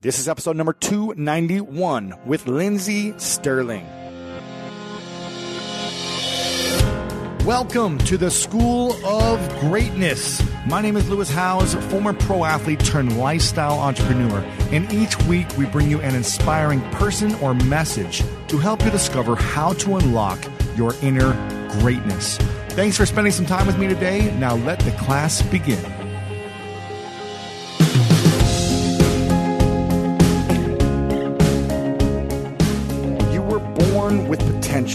This is episode number 291 with Lindsey Stirling. Welcome to the School of Greatness. My name is Lewis Howes, former pro athlete turned lifestyle entrepreneur, and each week we bring you an inspiring person or message to help you discover how to unlock your inner greatness. Thanks for spending some time with me today. Now let the class begin.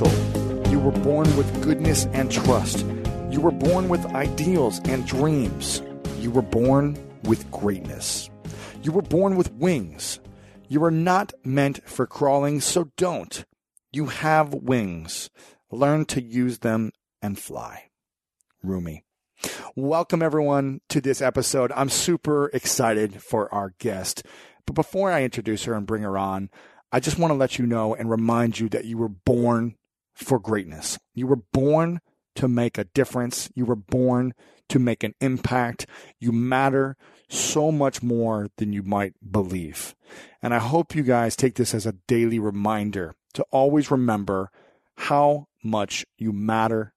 Potential. You were born with goodness and trust. You were born with ideals and dreams. You were born with greatness. You were born with wings. You are not meant for crawling, so don't. You have wings. Learn to use them and fly. Rumi. Welcome everyone to this episode. I'm super excited for our guest. But before I introduce her and bring her on, I just want to let you know and remind you that you were born for greatness. You were born to make a difference. You were born to make an impact. You matter so much more than you might believe. And I hope you guys take this as a daily reminder to always remember how much you matter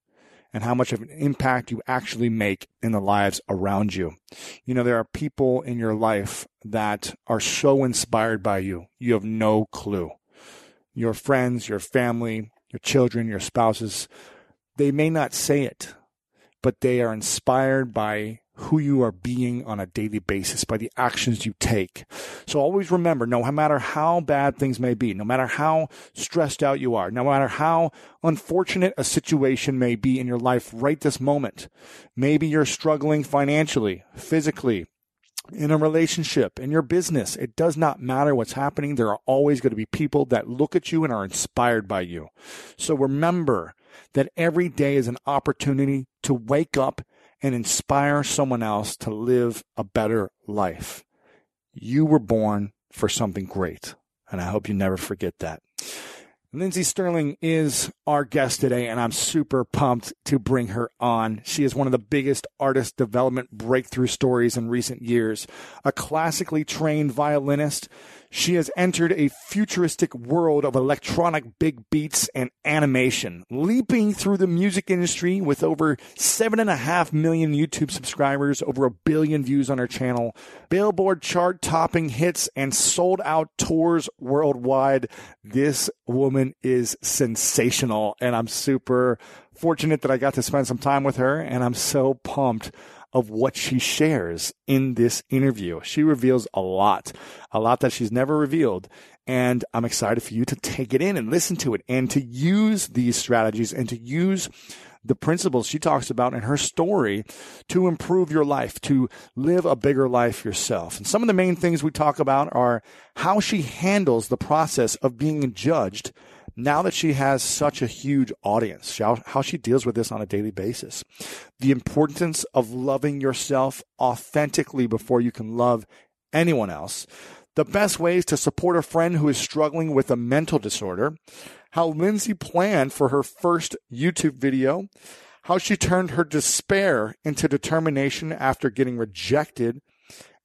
and how much of an impact you actually make in the lives around you. You know, there are people in your life that are so inspired by you. You have no clue. Your friends, your family, your children, your spouses, they may not say it, but they are inspired by who you are being on a daily basis, by the actions you take. So always remember, no matter how bad things may be, no matter how stressed out you are, no matter how unfortunate a situation may be in your life right this moment, maybe you're struggling financially, physically, in a relationship, in your business. It does not matter what's happening. There are always going to be people that look at you and are inspired by you. So remember that every day is an opportunity to wake up and inspire someone else to live a better life. You were born for something great. And I hope you never forget that. Lindsey Stirling is our guest today, and I'm super pumped to bring her on. She is one of the biggest artist development breakthrough stories in recent years. A classically trained violinist, she has entered a futuristic world of electronic big beats and animation, leaping through the music industry with over seven and a half million YouTube subscribers, over a billion views on her channel, Billboard chart topping hits, and sold out tours worldwide. This woman is sensational, and I'm super fortunate that I got to spend some time with her, and I'm so pumped of what she shares in this interview. She reveals a lot, a lot that she's never revealed. And I'm excited for you to take it in and listen to it and to use these strategies and to use the principles she talks about in her story to improve your life, to live a bigger life yourself. And some of the main things we talk about are how she handles the process of being judged now that she has such a huge audience, how, how she deals with this on a daily basis, the importance of loving yourself authentically before you can love anyone else, the best ways to support a friend who is struggling with a mental disorder, how Lindsey planned for her first YouTube video, how she turned her despair into determination after getting rejected,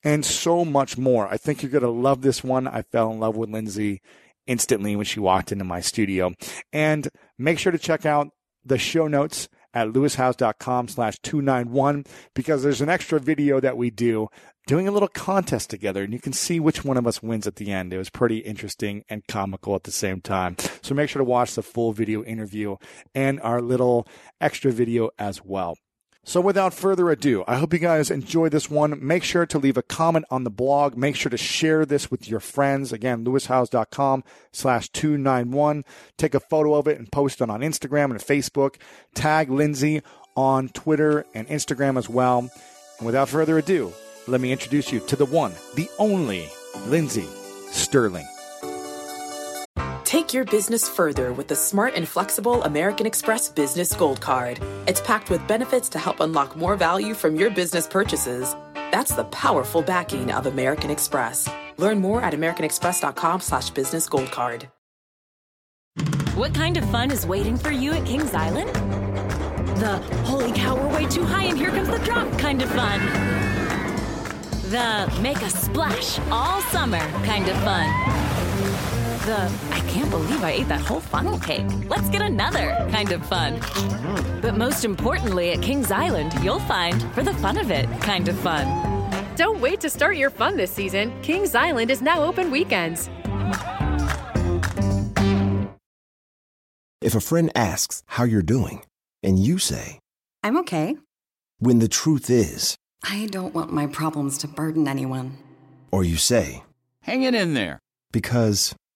and so much more. I think you're going to love this one. I fell in love with Lindsey instantly when she walked into my studio. And make sure to check out the show notes at lewishowes.com slash 291 because there's an extra video that we do doing a little contest together and you can see which one of us wins at the end. It was pretty interesting and comical at the same time. So make sure to watch the full video interview and our little extra video as well. So without further ado, I hope you guys enjoy this one. Make sure to leave a comment on the blog. Make sure to share this with your friends. Again, lewishowes.com slash 291. Take a photo of it and post it on Instagram and Facebook. Tag Lindsey on Twitter and Instagram as well. And without further ado, let me introduce you to the one, the only Lindsey Stirling. Take your business further with the smart and flexible American Express Business Gold Card. It's packed with benefits to help unlock more value from your business purchases. That's the powerful backing of American Express. Learn more at americanexpress.com slash. What kind of fun is waiting for you at Kings Island? The holy cow, we're way too high and here comes the drop kind of fun. The make a splash all summer kind of fun. The I can't believe I ate that whole funnel cake. Let's get another kind of fun. But most importantly, at Kings Island, you'll find for the fun of it kind of fun. Don't wait to start your fun this season. Kings Island is now open weekends. If a friend asks how you're doing, and you say, I'm okay. when the truth is, I don't want my problems to burden anyone. or you say, Hang it in there. because,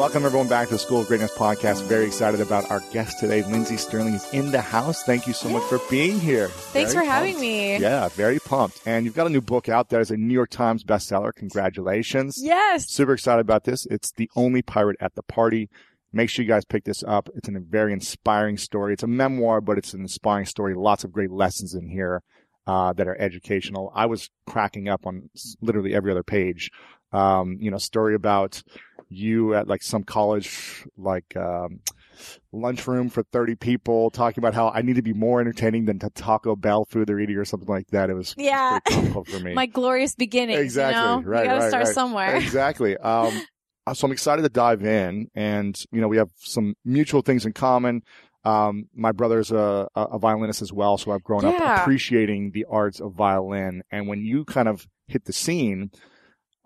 Welcome everyone back to the School of Greatness podcast. Very excited about our guest today. Lindsey Stirling is in the house. Thank you so much for being here. Thanks Very for having me. Yeah, very pumped. And you've got a new book out there. It's a New York Times bestseller. Congratulations. Yes. Super excited about this. It's The Only Pirate at the Party. Make sure you guys pick this up. It's a very inspiring story. It's a memoir, but it's an inspiring story. Lots of great lessons in here uh, that are educational. I was cracking up on literally every other page. Um, you know, story about you at like some college, like, um, lunchroom for 30 people talking about how I need to be more entertaining than the Taco Bell food they're eating or something like that. It was Yeah. for me. My glorious beginning. Exactly. You know? Right. You gotta right, start right. somewhere. Exactly. Um, uh, so I'm excited to dive in, and you know we have some mutual things in common. Um, my brother's a, a a violinist as well, so I've grown up appreciating the arts of violin. And when you kind of hit the scene,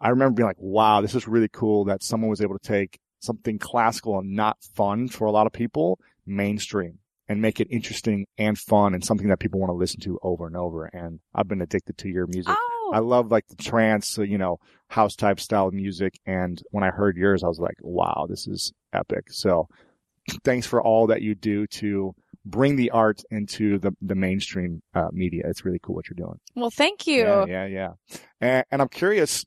I remember being like, "Wow, this is really cool that someone was able to take something classical and not fun for a lot of people, mainstream." And make it interesting and fun and something that people want to listen to over and over. And I've been addicted to your music. Oh. I love like the trance, uh, you know, house type style music. And when I heard yours, I was like, wow, this is epic. So thanks for all that you do to bring the art into the, the mainstream uh, media. It's really cool what you're doing. well, thank you. Yeah, yeah, yeah. And, and I'm curious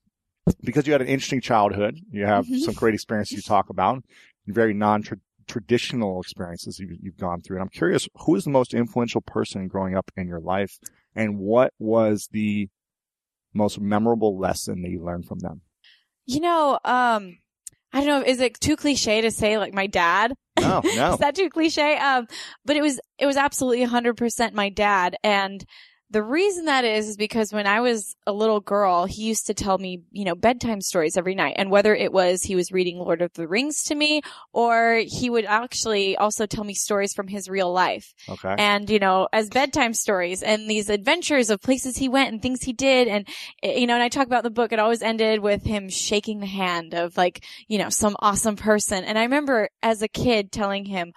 because you had an interesting childhood. You have Mhm. some great experiences you talk about, very non traditional experiences you've, you've gone through. And I'm curious, who is the most influential person growing up in your life, and what was the most memorable lesson that you learned from them? You know, um, I don't know. Is it too cliche to say like my dad? No, no. Is that too cliche? Um, but it was, it was absolutely hundred percent my dad. And the reason that is, is because when I was a little girl, he used to tell me, you know, bedtime stories every night. And whether it was he was reading Lord of the Rings to me or he would actually also tell me stories from his real life. Okay. and you know as bedtime stories and these adventures of places he went and things he did and eh, you know and i talk about the book it always ended with him shaking the hand of like you know some awesome person and i remember as a kid telling him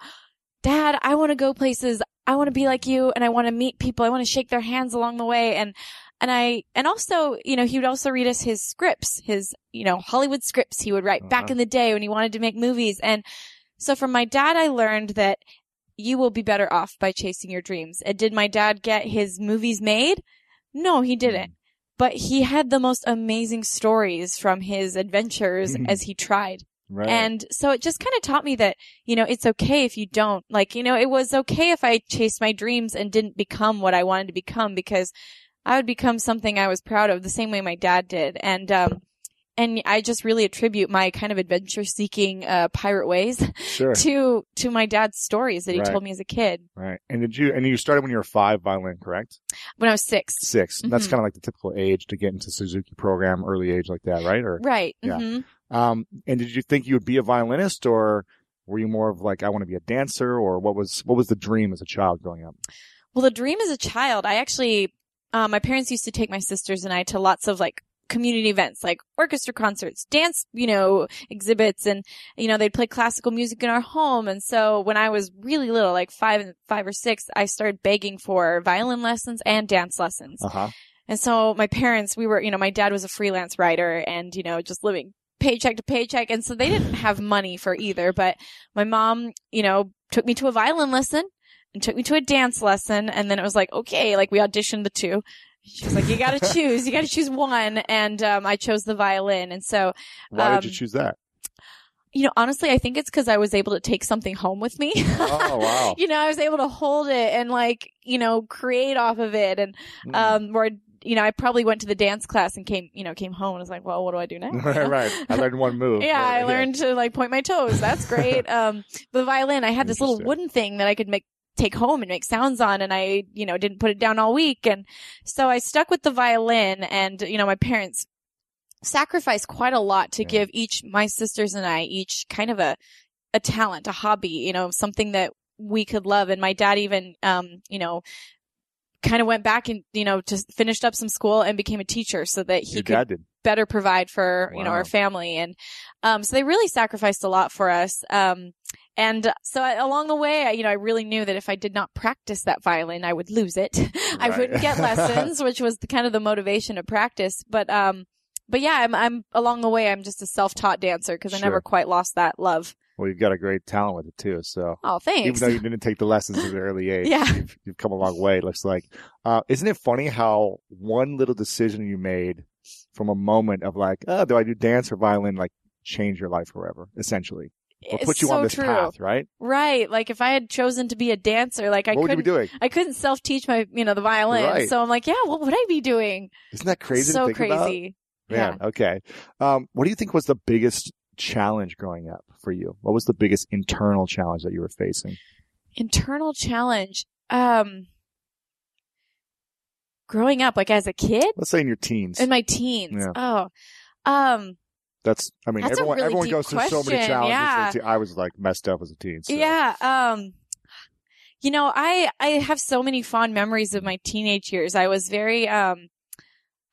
dad i want to go places i want to be like you and i want to meet people i want to shake their hands along the way and and I, and also, you know, he would also read us his scripts, his, you know, Hollywood scripts he would write back Uh-huh. in the day when he wanted to make movies. And so from my dad, I learned that you will be better off by chasing your dreams. And did my dad get his movies made? No, he didn't. But he had the most amazing stories from his adventures as he tried. Right. And so it just kind of taught me that, you know, it's okay if you don't. Like, you know, it was okay if I chased my dreams and didn't become what I wanted to become because I would become something I was proud of the same way my dad did. And, um, and I just really attribute my kind of adventure seeking, uh, pirate ways sure. to, to my dad's stories that he Right. told me as a kid Right. And did you, and you started when you were five violin, correct? when I was six. 6 That's Mhm. kind of like the typical age to get into Suzuki program, early age like that, right? Or, Right. Yeah. hmm um, and did you think you would be a violinist or were you more of like, I want to be a dancer or what was, what was the dream as a child growing up? Well, the dream as a child, I actually, uh, my parents used to take my sisters and I to lots of like community events, like orchestra concerts, dance, you know, exhibits, and you know they'd play classical music in our home. And so when I was really little, like five, and five or six, I started begging for violin lessons and dance lessons. Uh huh. And so my parents, we were, you know, my dad was a freelance writer and, you know, just living paycheck to paycheck. And so they didn't have money for either. But my mom, you know, took me to a violin lesson and took me to a dance lesson. And then it was like, okay, like we auditioned the two. She was like, you gotta choose, you gotta choose one. And, um, I chose the violin. And so, Why Um, did you choose that? you know, honestly, I think it's because I was able to take something home with me. Oh, wow. you know, I was able to hold it and like, you know, create off of it. And, Mm. um, where, you know, I probably went to the dance class and came, you know, came home and was like, well, what do I do now? Right. I learned one move. Yeah, I learned to like point my toes. That's great. um, the violin, I had this little wooden thing that I could make take home and make sounds on and I, you know, didn't put it down all week. And so I stuck with the violin and, you know, my parents sacrificed quite a lot to Yeah. give each, my sisters and I, each kind of a, a talent, a hobby, you know, something that we could love. And my dad even, um, you know, kind of went back and, you know, just finished up some school and became a teacher so that he Your could better provide for you know our family. And um so they really sacrificed a lot for us. Um and so I, along the way I, you know i really knew that if i did not practice that violin i would lose it. I wouldn't get lessons which was the kind of the motivation to practice. But um but yeah i'm i'm along the way i'm just a self-taught dancer because i never quite lost that love Well, you've got a great talent with it too. So oh thanks even though you didn't take the lessons at an early age, Yeah. you've, you've come a long way. It looks like. Uh, isn't it funny how one little decision you made from a moment of like, oh, do I do dance or violin, like change your life forever, essentially, or It's put you so on this true. path, right? right like if i had chosen to be a dancer like i what would you be couldn't doing? I couldn't self teach my, you know, the violin. Right. So I'm like, yeah, what would I be doing? Isn't that crazy? so to think about? crazy. Man, okay. Um, what do you think was the biggest challenge growing up for you? What was the biggest internal challenge that you were facing? internal challenge um growing up like as a kid Let's say in your teens. in my teens Yeah. oh um That's, I mean, That's everyone, really everyone goes through so many challenges. yeah. teen. I was like messed up as a teen. So. yeah um you know i i have so many fond memories of my teenage years i was very um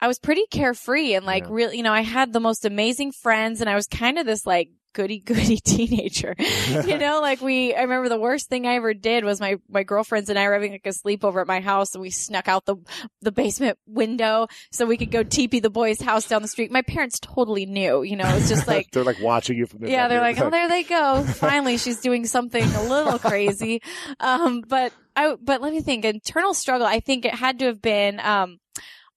i was pretty carefree and like Yeah. really you know i had the most amazing friends and i was kind of this like goody goody teenager you know, like we, I remember the worst thing I ever did was my, my girlfriends and I were having like a sleepover at my house and we snuck out the, the basement window so we could go teepee the boys' house down the street. My parents totally knew, you know, it's just like, they're like watching you from the yeah, they're like, oh, there they go. Finally, she's doing something a little crazy. Um, but I, but let me think. Internal struggle. I think it had to have been. Um,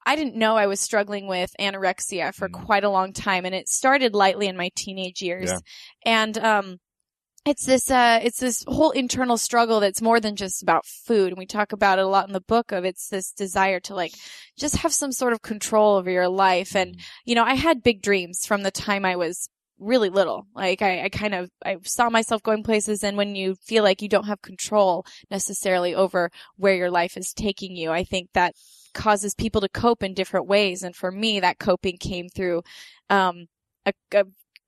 I didn't know I was struggling with anorexia for Mm. quite a long time, and it started lightly in my teenage years. Yeah. And um, it's this uh, it's this whole internal struggle that's more than just about food. And we talk about it a lot in the book. Of it's this desire to like just have some sort of control over your life and you know, I had big dreams from the time I was really little. Like I, I kind of, I saw myself going places and when you feel like you don't have control necessarily over where your life is taking you, I think that causes people to cope in different ways. And for me, that coping came through, um, a, a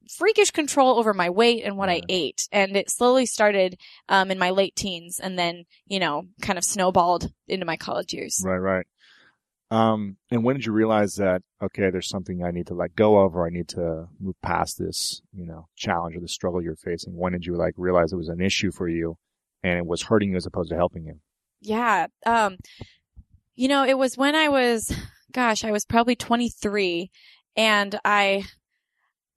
freakish control over my weight and what I ate. And it slowly started, um, in my late teens and then, you know, kind of snowballed into my college years. Right, right. Um, and when did you realize that, okay, there's something I need to let go of or I need to move past this, you know, challenge or the struggle you're facing? When did you like realize it was an issue for you and it was hurting you as opposed to helping you? Yeah. Um, you know, it was when I was, gosh, I was probably 23 and I,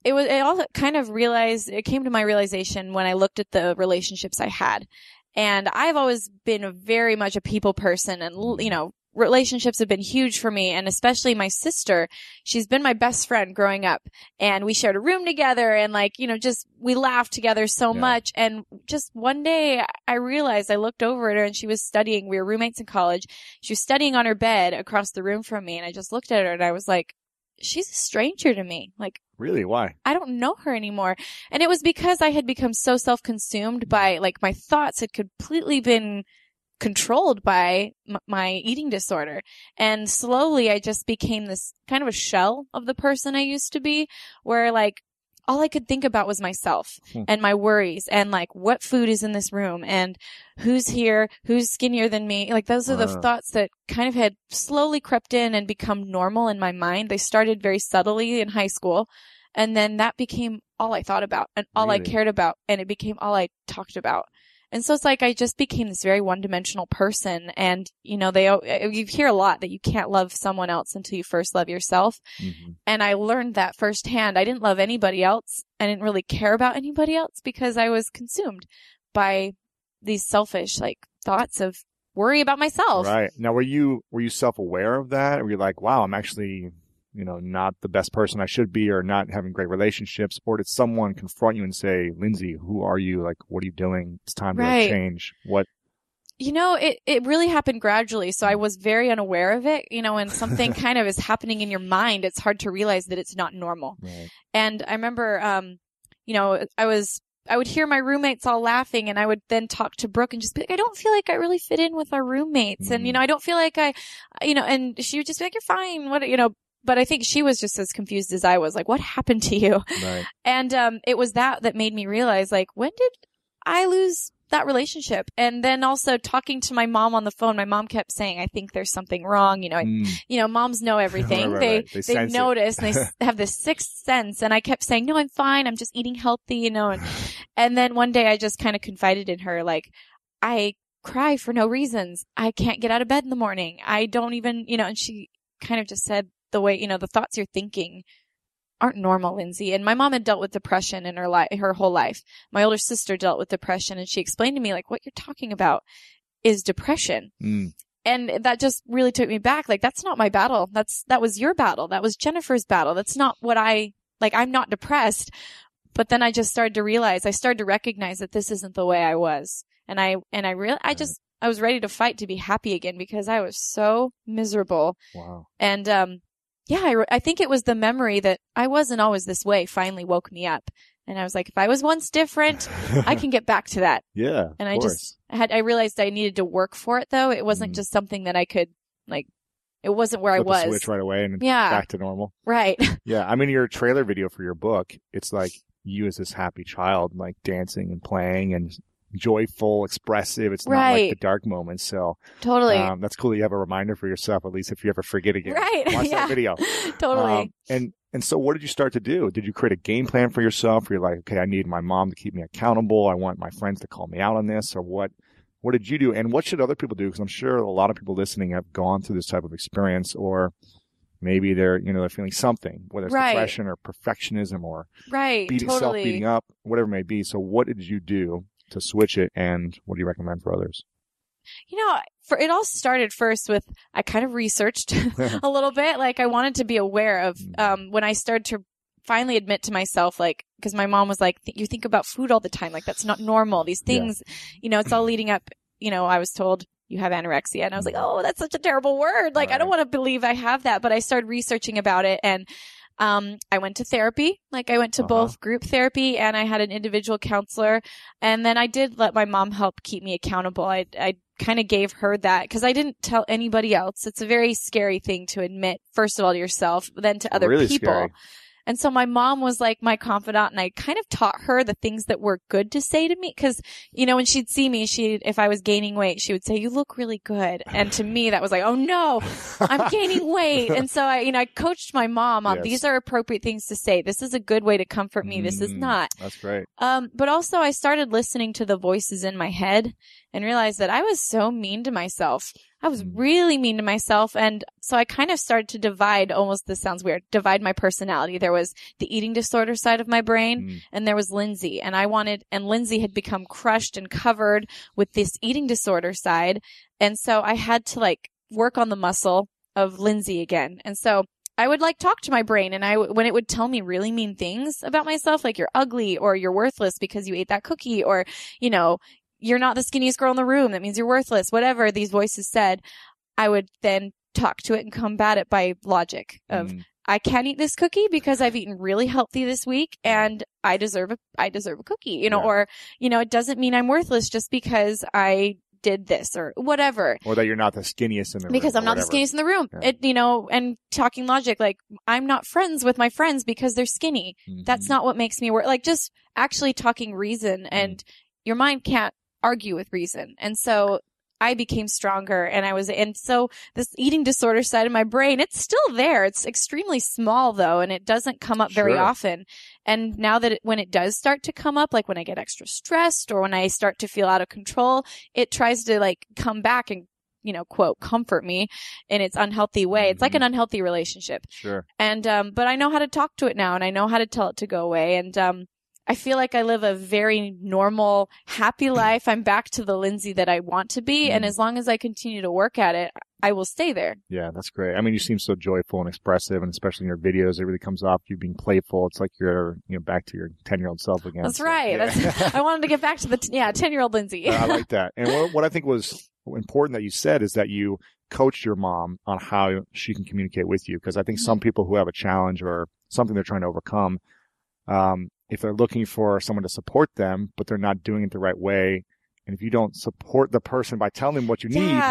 it was, it all kind of realized, it came to my realization when I looked at the relationships I had. And I've always been very much a people person and, you know, relationships have been huge for me and especially my sister she's been my best friend growing up and we shared a room together and like you know just we laughed together so Yeah. much and just one day i realized i looked over at her and she was studying we were roommates in college she was studying on her bed across the room from me and i just looked at her and i was like she's a stranger to me like Really? Why? I don't know her anymore. And it was because I had become so self-consumed by, like, my thoughts had completely been controlled by m- my eating disorder. And slowly I just became this kind of a shell of the person I used to be, where, like, all I could think about was myself Hmm. and my worries and like what food is in this room and who's here, who's skinnier than me. Like those are the Wow. thoughts that kind of had slowly crept in and become normal in my mind. They started very subtly in high school. And then that became all I thought about and all I cared about. And it became all I talked about. And so it's like I just became this very one dimensional person. And, you know, they, you hear a lot that you can't love someone else until you first love yourself. Mm-hmm. And I learned that firsthand. I didn't love anybody else. I didn't really care about anybody else because I was consumed by these selfish like thoughts of worry about myself. Right. Now, were you, were you self-aware of that? Were you like, wow, I'm actually you know, not the best person I should be or not having great relationships? Or did someone confront you and say, Lindsey, who are you? Like, what are you doing? It's time to like, change. What? You know, it, it really happened gradually. So I was very unaware of it. You know, when something kind of is happening in your mind, it's hard to realize that it's not normal. Right. And I remember, um, you know, I was, I would hear my roommates all laughing and I would then talk to Brooke and just be like, I don't feel like I really fit in with our roommates. And, you know, I don't feel like I, you know, and she would just be like, you're fine. What, you know, but I think she was just as confused as I was. Like, what happened to you? Right. And um, it was that that made me realize, like, when did I lose that relationship? And then also talking to my mom on the phone, my mom kept saying, "I think there's something wrong." You know, I, Mm. you know, moms know everything. Right, right, they. They they, notice and they have this sixth sense. And I kept saying, "No, I'm fine. I'm just eating healthy." You know, and and then one day I just kind of confided in her, like, I cry for no reasons. I can't get out of bed in the morning. I don't even, you know, and she kind of just said the way, you know, the thoughts you're thinking aren't normal, Lindsey. And my mom had dealt with depression in her life, her whole life. My older sister dealt with depression and she explained to me, like, what you're talking about is depression. Mm. And that just really took me back. Like, that's not my battle. That's, that was your battle. That was Jennifer's battle. That's not what I, like, I'm not depressed. But then I just started to realize, I started to recognize that this isn't the way I was. And I, and I really, I just, I was ready to fight to be happy again because I was so miserable. Wow. And, um, yeah, I, re- I think it was the memory that I wasn't always this way finally woke me up. And I was like, if I was once different, I can get back to that. Yeah. And I course. just I had, I realized I needed to work for it though. It wasn't Mhm. just something that I could, like, it wasn't where Flip I was. switch right away and Yeah. back to normal. Right. Yeah. I mean, your trailer video for your book, it's like you as this happy child, like dancing and playing and joyful, expressive. It's not like the dark moments. So, totally. um, that's cool that you have a reminder for yourself, at least if you ever forget again. right. Watch yeah. that video. totally. Um, and and so, what did you start to do? Did you create a game plan for yourself? Where you're like, okay, I need my mom to keep me accountable. I want my friends to call me out on this, or what? What did you do? And what should other people do? Because I'm sure a lot of people listening have gone through this type of experience, or maybe they're you know they're feeling something, whether it's Right. depression or perfectionism or right. beating self totally. beating up, whatever it may be. So, what did you do to switch it, and what do you recommend for others? You know, for it all started first with I kind of researched a little bit. Like I wanted to be aware of Mm. um when I started to finally admit to myself like because my mom was like "Th- you think about food all the time like that's not normal. These Yeah. things, you know, it's all leading up, you know, I was told you have anorexia and I was like, "Oh, that's such a terrible word. Like I don't want to believe I have that." But I started researching about it and um, I went to therapy. Like I went to Uh-huh. both group therapy and I had an individual counselor. And then I did let my mom help keep me accountable. I, I kind of gave her that because I didn't tell anybody else. It's a very scary thing to admit, first of all, to yourself, then to other Really people. scary. And so my mom was like my confidant and I kind of taught her the things that were good to say to me. Cause, you know, when she'd see me, she, if I was gaining weight, she would say, you look really good. And to me, that was like, oh no, I'm gaining weight. And so I, you know, I coached my mom on Yes. these are appropriate things to say. This is a good way to comfort me. This is Mm, not. That's great. Um, but also I started listening to the voices in my head and realized that I was so mean to myself. I was Mm. really mean to myself. And so I kind of started to divide almost, this sounds weird, divide my personality. There was the eating disorder side of my brain Mm. and there was Lindsey and I wanted, and Lindsey had become crushed and covered with this eating disorder side. And so I had to like work on the muscle of Lindsey again. And so I would like talk to my brain and I, when it would tell me really mean things about myself, like you're ugly or you're worthless because you ate that cookie or, you know, you're not the skinniest girl in the room. That means you're worthless. Whatever these voices said, I would then talk to it and combat it by logic of, Mm. I can't eat this cookie because I've eaten really healthy this week and I deserve a, I deserve a cookie, you know, Yeah. or, you know, it doesn't mean I'm worthless just because I did this or whatever or that you're not the skinniest in the room. because I'm not the skinniest in the room. Yeah. It, you know, and talking logic, like I'm not friends with my friends because they're skinny. That's Mhm. not what makes me work. Like just actually talking reason and your mind can't argue with reason. And so I became stronger and I was, and so this eating disorder side of my brain, it's still there. It's extremely small though, and it doesn't come up very Sure. often. And now that it, when it does start to come up, like when I get extra stressed or when I start to feel out of control, it tries to like come back and, you know, quote, comfort me in its unhealthy way. It's like Mhm. an unhealthy relationship. Sure. And, um, but I know how to talk to it now and I know how to tell it to go away. And, um, I feel like I live a very normal, happy life. I'm back to the Lindsey that I want to be. And Mm. as long as I continue to work at it, I will stay there. Yeah, that's great. I mean, you seem so joyful and expressive, and especially in your videos, it really comes off you being playful. It's like you're, you know, back to your 10 year old self again. That's So, right. yeah. That's, I wanted to get back to the, t- yeah, 10 year old Lindsey. I like that. And what, what I think was important that you said is that you coached your mom on how she can communicate with you. Because I think Mm-hmm. some people who have a challenge or something they're trying to overcome, um, if they're looking for someone to support them, but they're not doing it the right way, and if you don't support the person by telling them what you need,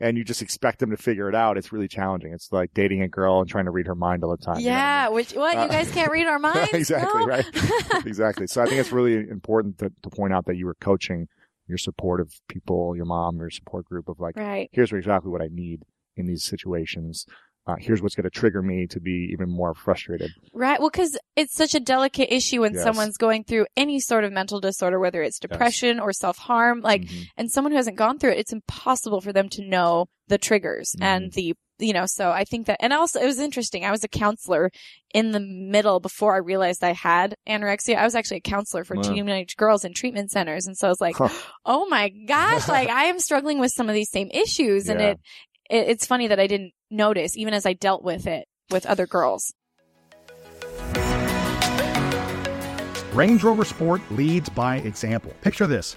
and you just expect them to figure it out, it's really challenging. It's like dating a girl and trying to read her mind all the time. you know I Yeah. mean? Which, what? Uh, you guys can't read our minds? exactly No? right. exactly. So I think it's really important to, to point out that you were coaching your supportive people, your mom, your support group of like, Right. here's exactly what I need in these situations. Uh, here's what's going to trigger me to be even more frustrated. Right. Well, because it's such a delicate issue when Yes. someone's going through any sort of mental disorder, whether it's depression or self harm, like, Mhm. and someone who hasn't gone through it, it's impossible for them to know the triggers and the, you know, so I think that, and also it was interesting. I was a counselor in the middle before I realized I had anorexia. I was actually a counselor for Wow. teenage girls in treatment centers. And so I was like, Huh. oh my gosh, like I am struggling with some of these same issues. And it, it, it's funny that I didn't notice even as I dealt with it with other girls. Range Rover Sport leads by example. Picture this.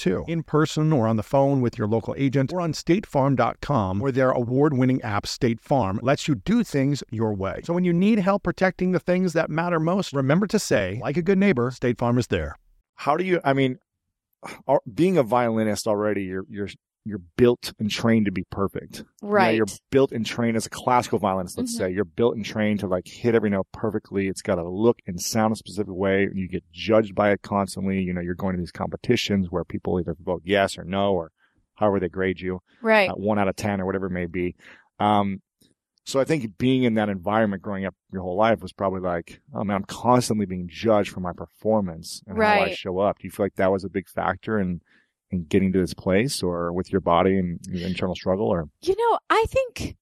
too. In person or on the phone with your local agent or on statefarm.com where their award-winning app State Farm lets you do things your way. So when you need help protecting the things that matter most, remember to say, like a good neighbor, State Farm is there. How do you, I mean, being a violinist already, you're, you're, you're built and trained to be perfect. You know, Right. you're built and trained as a classical violinist, let's Mhm. say. You're built and trained to like hit every note perfectly. It's got to look and sound a specific way. You get judged by it constantly. You know, you're going to these competitions where people either vote yes or no or however they grade you, right. uh, one out of 10 or whatever it may be. Um, so I think being in that environment growing up your whole life was probably like, oh man, I'm constantly being judged for my performance and how I show up. Do you feel like that was a big factor in, in getting to this place or with your body and internal struggle or? You know, I think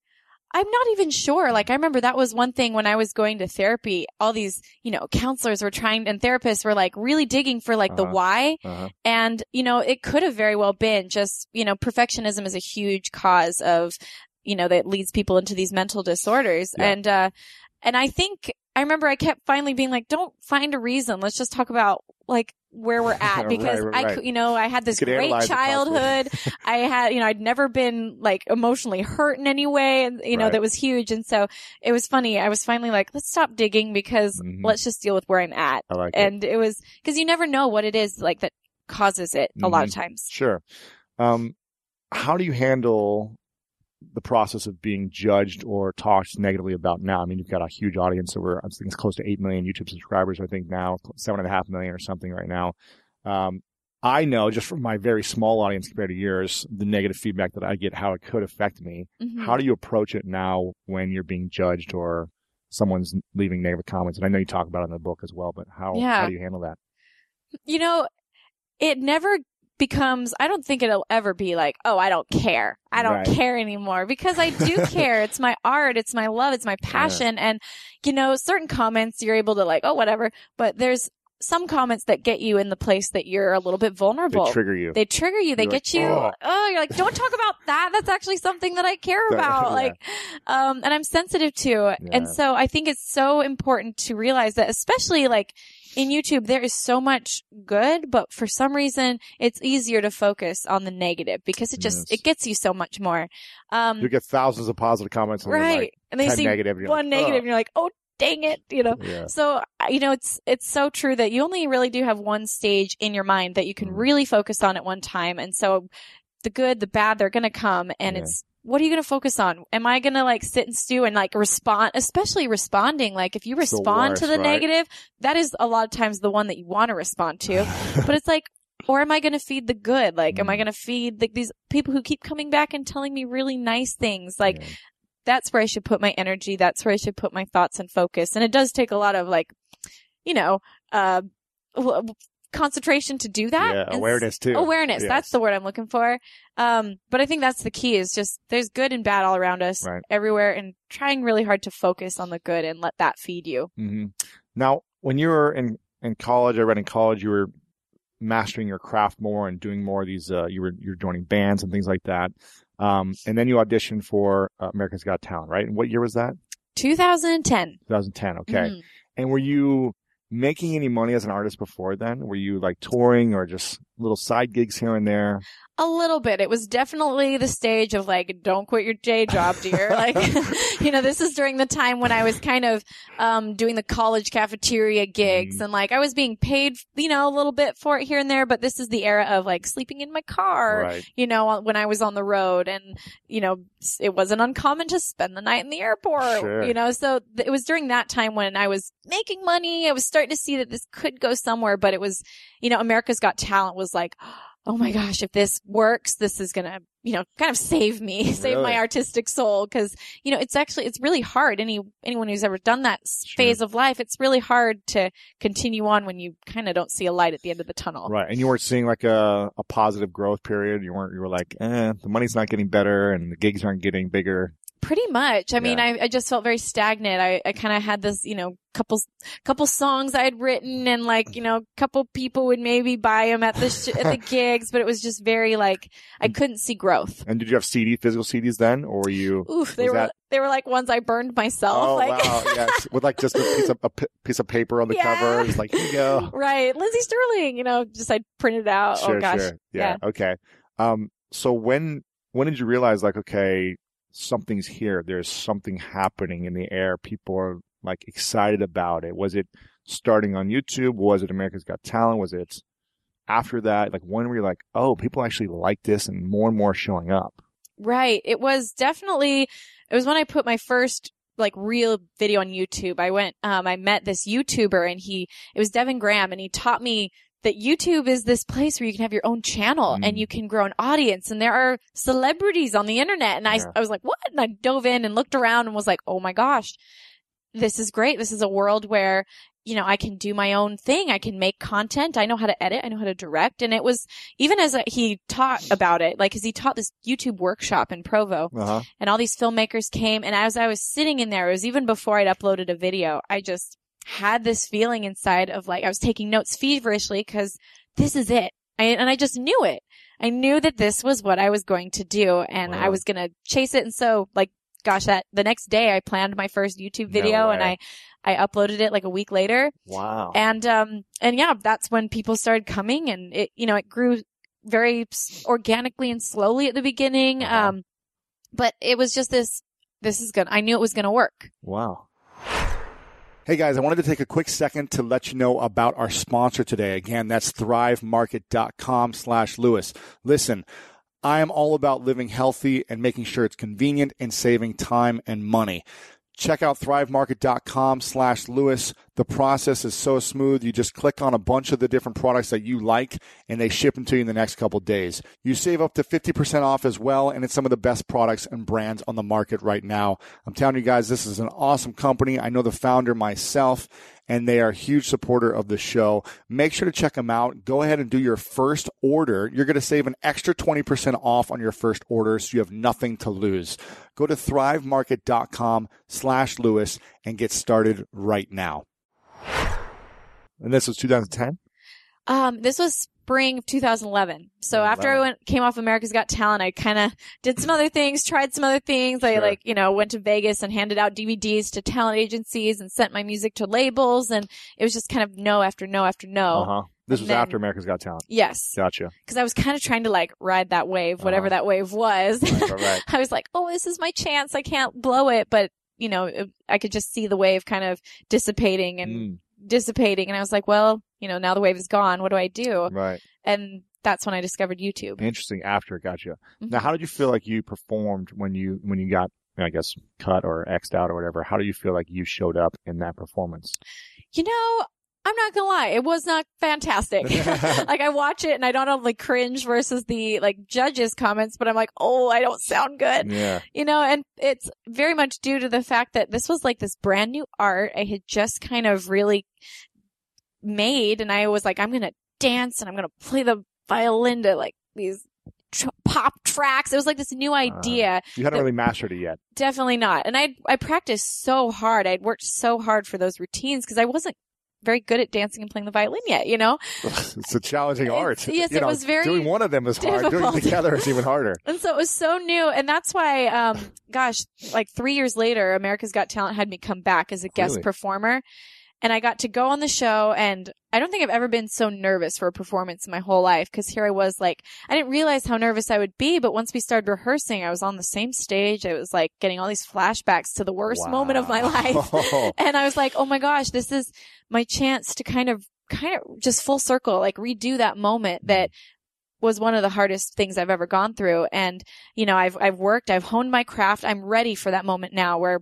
I'm not even sure. Like, I remember that was one thing when I was going to therapy. All these, you know, counselors were trying and therapists were like really digging for like the Uh-huh. why. Uh-huh. And, you know, it could have very well been just, you know, perfectionism is a huge cause of, you know, that leads people into these mental disorders. Yeah. And, uh, and I think I remember I kept finally being like, don't find a reason. Let's just talk about like where we're at because right, I, right. cou- you know, I had this great childhood. I had, you know, I'd never been like emotionally hurt in any way, and you know, that was huge. And so it was funny. I was finally like, let's stop digging because Mhm. let's just deal with where I'm at. I like it. And it was because you never know what it is like that causes it a lot of Mhm. times. Sure. Um, how do you handle the process of being judged or talked negatively about now? I mean, you've got a huge audience So we're, I think it's close to 8 million YouTube subscribers, I think now, seven and a half million or something right now. Um, I know just from my very small audience compared to yours, the negative feedback that I get, how it could affect me. Mhm. How do you approach it now when you're being judged or someone's leaving negative comments? And I know you talk about it in the book as well, but how, Yeah. how do you handle that? you know, it never becomes, I don't think it'll ever be like, oh, I don't care. I don't Right. care anymore because I do care. it's my art. It's my love. It's my passion. And, you know, certain comments you're able to like, oh, whatever. But there's some comments that get you in the place that you're a little bit vulnerable. They trigger you. They trigger you. They You're like, get you. "Oh." Oh, you're like, don't talk about that. That's actually something that I care about. yeah. Like, um, and I'm sensitive to. Yeah. And so I think it's so important to realize that, especially like in YouTube, there is so much good, but for some reason, it's easier to focus on the negative because it just, Yes. it gets you so much more. Um, you get thousands of positive comments and right. like and they see negative, one like, negative and you're like, oh, dang it, you know? Yeah. So, you know, it's, it's so true that you only really do have one stage in your mind that you can Mm. really focus on at one time. And so the good, the bad, they're going to come and Yeah. it's, what are you going to focus on? Am I going to like sit and stew and like respond, especially responding? Like if you It's the respond worst, to the right? negative, that is a lot of times the one that you want to respond to. but it's like, or am I going to feed the good? Like, am I Mm. going to feed like these people who keep coming back and telling me really nice things? Like, Yeah. that's where I should put my energy. That's where I should put my thoughts and focus. And it does take a lot of like, you know, uh, concentration to do that. Yeah, awareness too. Awareness. Yes. That's the word I'm looking for. Um, but I think that's the key is just there's good and bad all around us Right. everywhere and trying really hard to focus on the good and let that feed you. hmm Now, when you were in, in college, I read in college you were mastering your craft more and doing more of these. Uh, you were you're joining bands and things like that. Um, and then you auditioned for uh, America's Got Talent, right? And what year was that? 2010. 2010. Okay. Mhm. And were you making any money as an artist before then? Were you like touring or just little side gigs here and there? A little bit. It was definitely the stage of like, don't quit your day job, dear. like, you know, this is during the time when I was kind of, um, doing the college cafeteria gigs Mhm. and like I was being paid, you know, a little bit for it here and there, but this is the era of like sleeping in my car, Right. you know, when I was on the road and, you know, it wasn't uncommon to spend the night in the airport, Sure. you know, so th- it was during that time when I was making money. I was starting to see that this could go somewhere, but it was, you know, America's Got Talent was like, oh my gosh, if this works, this is gonna, you know, kind of save me, save my artistic soul. Cause, you know, it's actually, it's really hard. Any, anyone who's ever done that Sure. phase of life, it's really hard to continue on when you kind of don't see a light at the end of the tunnel. Right. And you weren't seeing like a, a positive growth period. You weren't, you were like, eh, the money's not getting better and the gigs aren't getting bigger. Pretty much. I mean, I, I just felt very stagnant. I, I kind of had this, you know, couple, couple songs I had written and like, you know, couple people would maybe buy them at the, sh- at the gigs, but it was just very like, I couldn't see growth. And did you have CD, physical CDs then? Or were you? Oof, they were that- they were like ones I burned myself. Oh, like, wow. Yes. With like just a piece of, a p- piece of paper on the Yeah. cover. It's like, here you go. right, Lindsey Stirling. You know, just I printed out. Sure, oh gosh, sure. Yeah. Okay. Um, so when, when did you realize like, okay, something's here. There's something happening in the air. People are like excited about it. Was it starting on YouTube? Was it America's Got Talent? Was it after that? Like when were you like, oh, people actually like this and more and more showing up? Right. It was definitely, it was when I put my first like real video on YouTube. I went, um, I met this YouTuber and he, it was Devin Graham and he taught me that YouTube is this place where you can have your own channel Mm. and you can grow an audience and there are celebrities on the internet. And I, Yeah. I was like, what? And I dove in and looked around and was like, oh my gosh, this is great. This is a world where, you know, I can do my own thing. I can make content. I know how to edit. I know how to direct. And it was, even as he taught about it, like, cause he taught this YouTube workshop in Provo Uh-huh. and all these filmmakers came. And as I was sitting in there, it was even before I'd uploaded a video, I just had this feeling inside of like, I was taking notes feverishly because this is it. I, and I just knew it. I knew that this was what I was going to do and I was going to chase it. And so like gosh, that the next day I planned my first YouTube video and I, I uploaded it like a week later. Wow. And, um, and yeah, that's when people started coming and it, you know, it grew very organically and slowly at the beginning. Uh-huh. Um, but it was just this, this is good. I knew it was going to work. Wow. Hey guys, I wanted to take a quick second to let you know about our sponsor today. Again, that's thrivemarket.com slash Lewis. Listen, I am all about living healthy and making sure it's convenient and saving time and money. Check out thrivemarket.com slash Lewis. The process is so smooth. You just click on a bunch of the different products that you like and they ship them to you in the next couple days. You save up to 50% off as well. And it's some of the best products and brands on the market right now. I'm telling you guys, this is an awesome company. I know the founder myself and they are a huge supporter of the show. Make sure to check them out. Go ahead and do your first order. You're going to save an extra 20% off on your first order, so you have nothing to lose. Go to thrivemarket.com slash Lewis and get started right now. And this was 2010? Um, this was spring of 2011. So after I went, came off America's Got Talent, I kind of did some other things, tried some other things. I like, you know, went to Vegas and handed out DVDs to talent agencies and sent my music to labels. And it was just kind of no after no after no. Uh-huh. This was then- after America's Got Talent. Yes. Gotcha. Cause I was kind of trying to like ride that wave, whatever Uh-huh. that wave was. Right, right, right. I was like, oh, this is my chance. I can't blow it. But, you know, it- I could just see the wave kind of dissipating and Mm, dissipating. And I was like, well, you know, now the wave is gone. What do I do? right. And that's when I discovered YouTube. Interesting. After, it gotcha. Mhm. Now, how did you feel like you performed when you when you got, I guess, cut or xed out or whatever? How do you feel like you showed up in that performance? You know, I'm not gonna lie, it was not fantastic. like I watch it and I don't only cringe versus the like judges comments, but I'm like, oh, I don't sound good. Yeah. You know, and it's very much due to the fact that this was like this brand new art I had just kind of really made and I was like, I'm gonna dance and I'm gonna play the violin to like these tr- pop tracks. It was like this new uh, idea. You hadn't really mastered it yet. Definitely not. And I I practiced so hard. I'd worked so hard for those routines because I wasn't very good at dancing and playing the violin yet, you know? it's a challenging art. yes, You it know, was very Doing one of them is hard. Doing difficult. it together is even harder. And so it was so new. And that's why, um, gosh, like three years later, America's Got Talent had me come back as a guest Really? performer. And I got to go on the show and I don't think I've ever been so nervous for a performance in my whole life because here I was like, I didn't realize how nervous I would be, but once we started rehearsing, I was on the same stage. I was like getting all these flashbacks to the worst moment of my life. And I was like, oh my gosh, this is my chance to kind of, kind of just full circle, like redo that moment that mm-hmm. was one of the hardest things I've ever gone through. And, you know, I've, I've worked, I've honed my craft. I'm ready for that moment now where,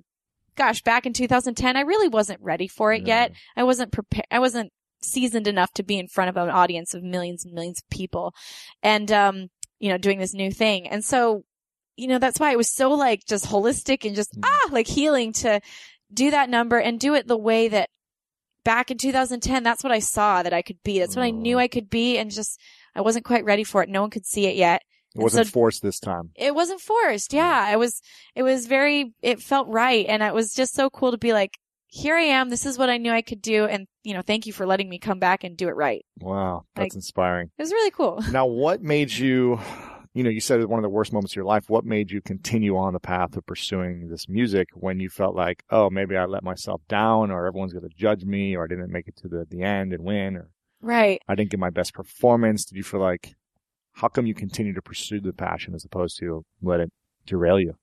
gosh, back in 2010, I really wasn't ready for it yet. I wasn't prepared. I wasn't seasoned enough to be in front of an audience of millions and millions of people and, um, you know, doing this new thing. And so, you know, that's why it was so like just holistic and just, ah, like healing to do that number and do it the way that back in 2010, that's what I saw that I could be. That's what I knew I could be. And just, I wasn't quite ready for it. No one could see it yet. It wasn't so- forced this time. it wasn't forced. Yeah. It was, it was very, it felt right. And it was just so cool to be like, here I am. This is what I knew I could do. And, you know, thank you for letting me come back and do it right. Wow, that's Like- inspiring. It was really cool. Now, what made you, you know, you said it was one of the worst moments of your life. What made you continue on the path of pursuing this music when you felt like, oh, maybe I let myself down or everyone's going to judge me or I didn't make it to the, the end and win or Right. I didn't get my best performance? Did you feel like, how come you continue to pursue the passion as opposed to let it derail you?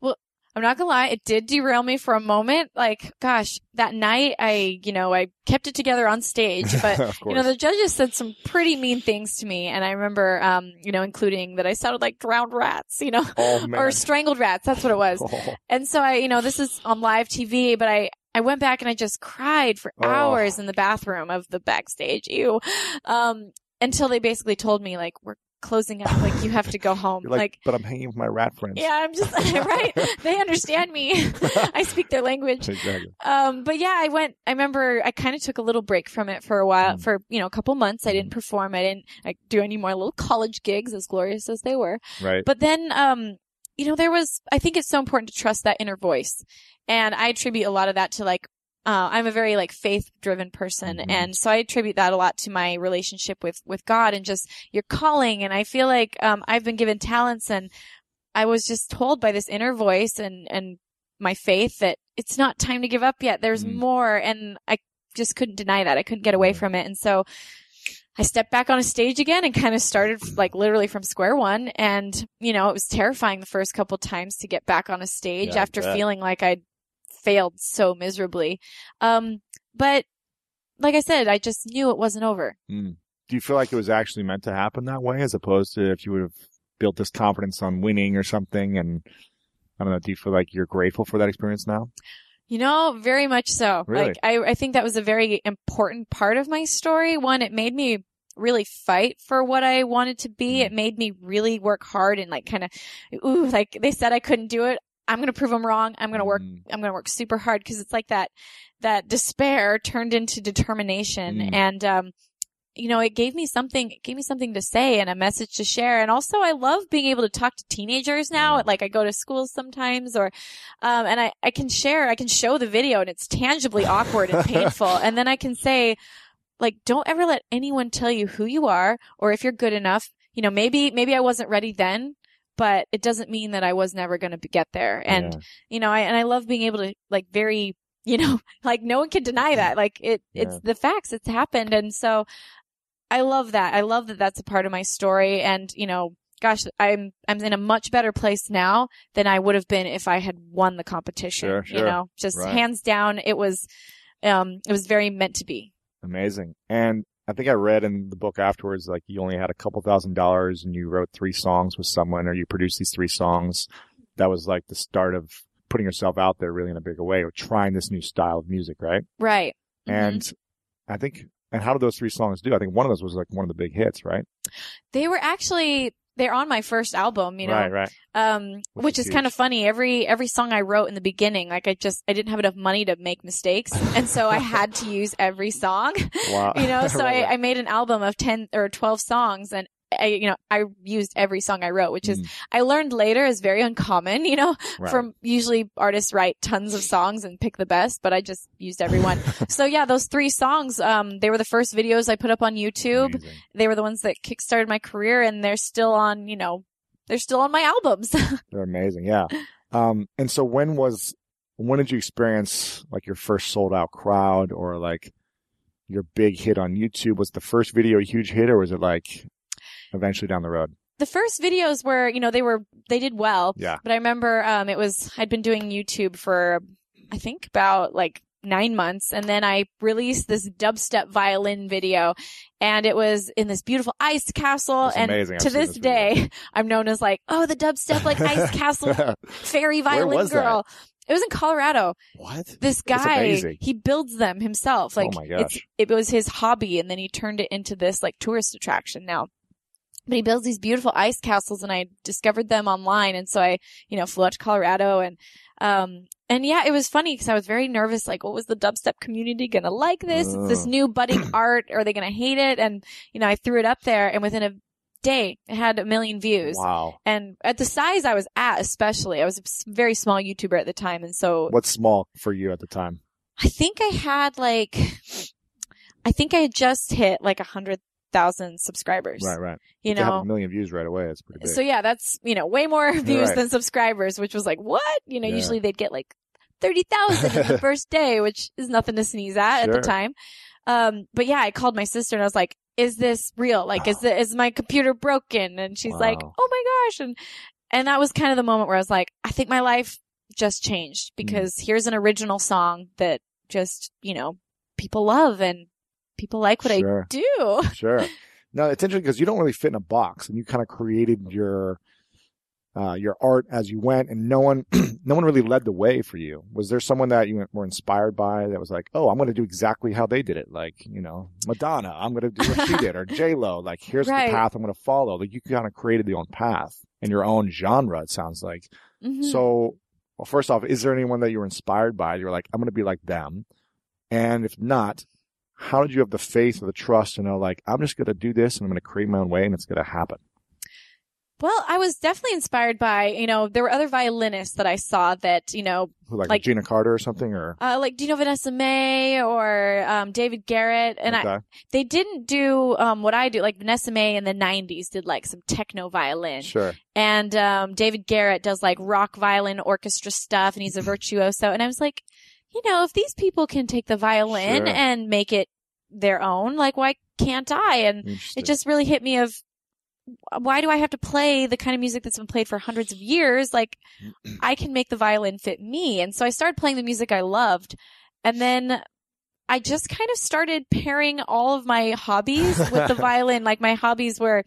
Well, I'm not gonna lie, it did derail me for a moment. Like, gosh, that night I, you know, I kept it together on stage, but you know, the judges said some pretty mean things to me. And I remember, um, you know, including that I sounded like drowned rats, you know, Oh, or strangled rats. That's what it was. Oh. And so I, you know, this is on live TV, but I, I went back and I just cried for Oh. hours in the bathroom of the backstage. Ew. Um, until they basically told me like, we're closing up. Like, you have to go home. Like, like but I'm hanging with my rat friends. yeah, I'm just right. They understand me. I speak their language. Exactly. Um, but yeah, I went. I remember I kind of took a little break from it for a while, Mm. for you know, a couple months. I didn't perform. I didn't like, do any more little college gigs, as glorious as they were. Right. But then, um, you know, there was. I think it's so important to trust that inner voice, and I attribute a lot of that to like. Uh, I'm a very like faith driven person. Mhm. And so I attribute that a lot to my relationship with, with God and just your calling. And I feel like, um, I've been given talents and I was just told by this inner voice and, and my faith that it's not time to give up yet. There's Mm. more. And I just couldn't deny that. I couldn't get away from it. And so I stepped back on a stage again and kind of started like literally from square one. And, you know, it was terrifying the first couple times to get back on a stage Yeah, after feeling like I'd failed so miserably. Um, but like I said, I just knew it wasn't over. Mm. Do you feel like it was actually meant to happen that way, as opposed to if you would have built this confidence on winning or something? And I don't know. Do you feel like you're grateful for that experience now? You know, very much so. Really? Like, I, I think that was a very important part of my story. One, it made me really fight for what I wanted to be. Mm. It made me really work hard and like kind of, ooh, like they said I couldn't do it. I'm going to prove them wrong. I'm going to work, Mm. I'm going to work super hard because it's like that, that despair turned into determination. Mm. And, um, you know, it gave me something, it gave me something to say and a message to share. And also I love being able to talk to teenagers now. Like I go to schools sometimes or, um, and I, I can share, I can show the video and it's tangibly awkward and painful. And then I can say, like, don't ever let anyone tell you who you are or if you're good enough. You know, maybe, maybe I wasn't ready then, but it doesn't mean that I was never going to get there. And, Yeah. you know, I, and I love being able to like very, you know, like no one can deny that. Like it, it's the facts. It's happened. And so I love that. I love that that's a part of my story. And, you know, gosh, I'm, I'm in a much better place now than I would have been if I had won the competition. Sure, You know, just Right. hands down, it was, um, it was very meant to be. Amazing. And I think I read in the book afterwards, like you only had a couple thousand dollars and you wrote three songs with someone or you produced these three songs. That was like the start of putting yourself out there really in a bigger way or trying this new style of music, right? Right. Mhm. And I think, and how did those three songs do? I think one of those was like one of the big hits, right? They were actually they're on my first album, you know. Right, right. Um Which which is is kind of funny. Every every song I wrote in the beginning, like I just I didn't have enough money to make mistakes. And so I had to use every song. Wow. You know, so love I. I made an album of 10 or 12 songs and I, you know, I used every song I wrote, which is, I learned later is very uncommon, you know, Right. from usually artists write tons of songs and pick the best, but I just used every one. so yeah, those three songs, um, they were the first videos I put up on YouTube. They were the ones that kickstarted my career and they're still on, you know, they're still on my albums. They're amazing. Yeah. Um, and so when was, when did you experience like your first sold out crowd or like your big hit on YouTube? Was the first video a huge hit or was it like eventually down the road? the first videos were, you know, they were, they did well. Yeah. But I remember, um, it was, I'd been doing YouTube for, I think about like nine months. And then I released this dubstep violin video and it was in this beautiful ice castle. And amazing. To this this day, I'm known as like, oh, the dubstep, like ice castle fairy Where violin was that? girl. It was in Colorado. What? This guy, he builds them himself. Like, Oh my it's, gosh. it was his hobby and then he turned it into this like tourist attraction now. But he builds these beautiful ice castles and I discovered them online. And so I, you know, flew out to Colorado and, um, and yeah, it was funny because I was very nervous. Like, what was the dubstep community going to like this? It's this new budding art. Are they going to hate it? And, you know, I threw it up there and within a day it had a million views. Wow. And at the size I was at, especially, I was a very small YouTuber at the time. And so What's small for you at the time? I think I had like, I think I had just hit like a hundred thousand subscribers. Right, right. You have know, a million views right away. That's pretty big. so yeah, that's, you know, way more views Right. than subscribers, which was like, what? You know, Yeah. usually they'd get like 30,000 in the first day, which is nothing to sneeze at at the time. Um, but yeah, I called my sister and I was like, is this real? Like, is the, is my computer broken? And she's like, oh my gosh. And, and that was kind of the moment where I was like, I think my life just changed Mm. because here's an original song that just, you know, people love and people like what Sure. I do. sure. No, it's interesting because you don't really fit in a box, and you kind of created your uh, your art as you went, and no one no one really led the way for you. Was there someone that you were inspired by that was like, oh, I'm going to do exactly how they did it, like you know Madonna, I'm going to do what she did, or J Lo, like here's Right. the path I'm going to follow. Like you kind of created your own path and your own genre. It sounds like. Mhm. So, well, first off, is there anyone that you were inspired by? You're like, I'm going to be like them, and if not, how did you have the faith or the trust to know, like, I'm just going to do this and I'm going to create my own way and it's going to happen? Well, I was definitely inspired by, you know, there were other violinists that I saw that, you know, like, Like- Gina Carter or something, or uh, like, do you know Vanessa-Mae or, um, David Garrett? And I, they didn't do, um, what I do, like Vanessa-Mae in the nineties did like some techno violin. sure, And, um, David Garrett does like rock violin orchestra stuff and he's a virtuoso. And I was like, you know, if these people can take the violin Sure. and make it their own, like, why can't I? And it just really hit me of why do I have to play the kind of music that's been played for hundreds of years? Like I can make the violin fit me. And so I started playing the music I loved. And then I just kind of started pairing all of my hobbies with the violin. Like my hobbies were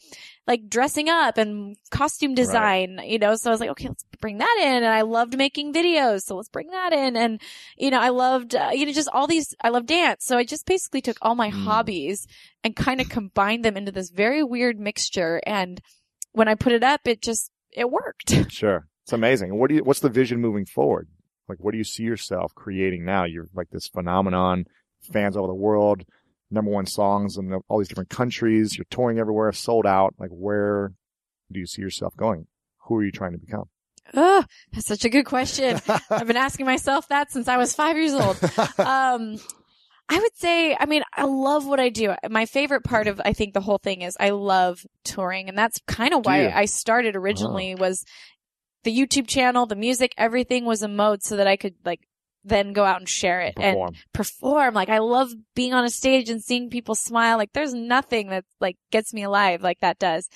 like dressing up and costume design, you know, so I was like, okay, let's bring that in. And I loved making videos. So let's bring that in. And, you know, I loved, uh, you know, just all these, I love dance. So I just basically took all my Mm. hobbies and kind of combined them into this very weird mixture. And when I put it up, it just, it worked. Sure. It's amazing. What do you, what's the vision moving forward? Like, what do you see yourself creating now? You're like this phenomenon, fans all over the world, number one songs in all these different countries. You're touring everywhere, sold out. Like, where do you see yourself going? Who are you trying to become? Oh, that's such a good question. I've been asking myself that since I was five years old. Um, I would say, I mean, I love what I do. My favorite part of, I think, the whole thing is I love touring. And that's kind of why? I started originally was the YouTube channel, the music, everything was a mode so that I could like then go out and share it and Perform. perform. Like I love being on a stage and seeing people smile. Like there's nothing that like gets me alive like that does.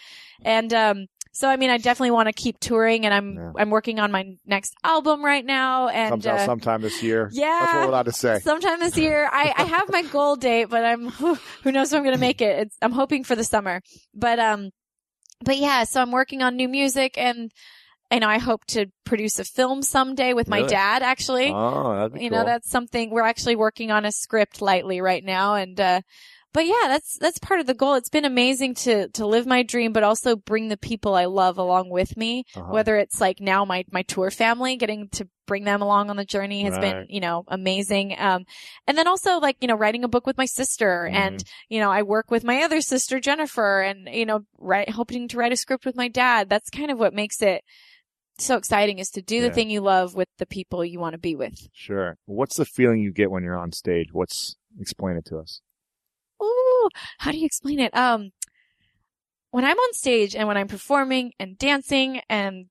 And, um, so I mean, I definitely want to keep touring and I'm, Yeah. I'm working on my next album right now. And, uh, sometime this year. yeah. That's what we're allowed to say. Sometime this year, I, I have my goal date, but I'm who knows if I'm going to make it. It's, I'm hoping for the summer, but um, but yeah. So I'm working on new music, and know I hope to produce a film someday with my Really? dad. Actually, Oh, that'd be you cool. know that's something we're actually working on a script lightly right now, and uh, but yeah, that's that's part of the goal. It's been amazing to to live my dream, but also bring the people I love along with me. Uh-huh. Whether it's like now my my tour family, getting to bring them along on the journey has been you know amazing. Um, and then also like you know writing a book with my sister, Mm-hmm. and you know I work with my other sister Jennifer, and you know write hoping to write a script with my dad. That's kind of what makes it so exciting is to do the thing you love with the people you want to be with. Sure. What's the feeling you get when you're on stage? What's explain it to us? Ooh, how do you explain it? Um, when I'm on stage and when I'm performing and dancing and,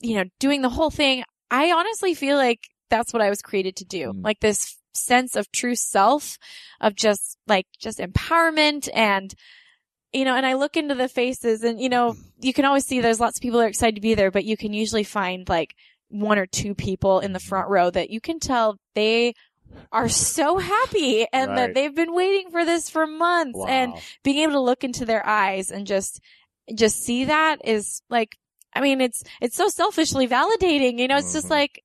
you know, doing the whole thing, I honestly feel like that's what I was created to do. Mm. Like this sense of true self of just like, just empowerment and, you know, and I look into the faces and, you know, you can always see there's lots of people that are excited to be there, but you can usually find like one or two people in the front row that you can tell they are so happy and Right. that they've been waiting for this for months and being able to look into their eyes and just just see that is like I mean it's it's so selfishly validating you know it's just Mhm. like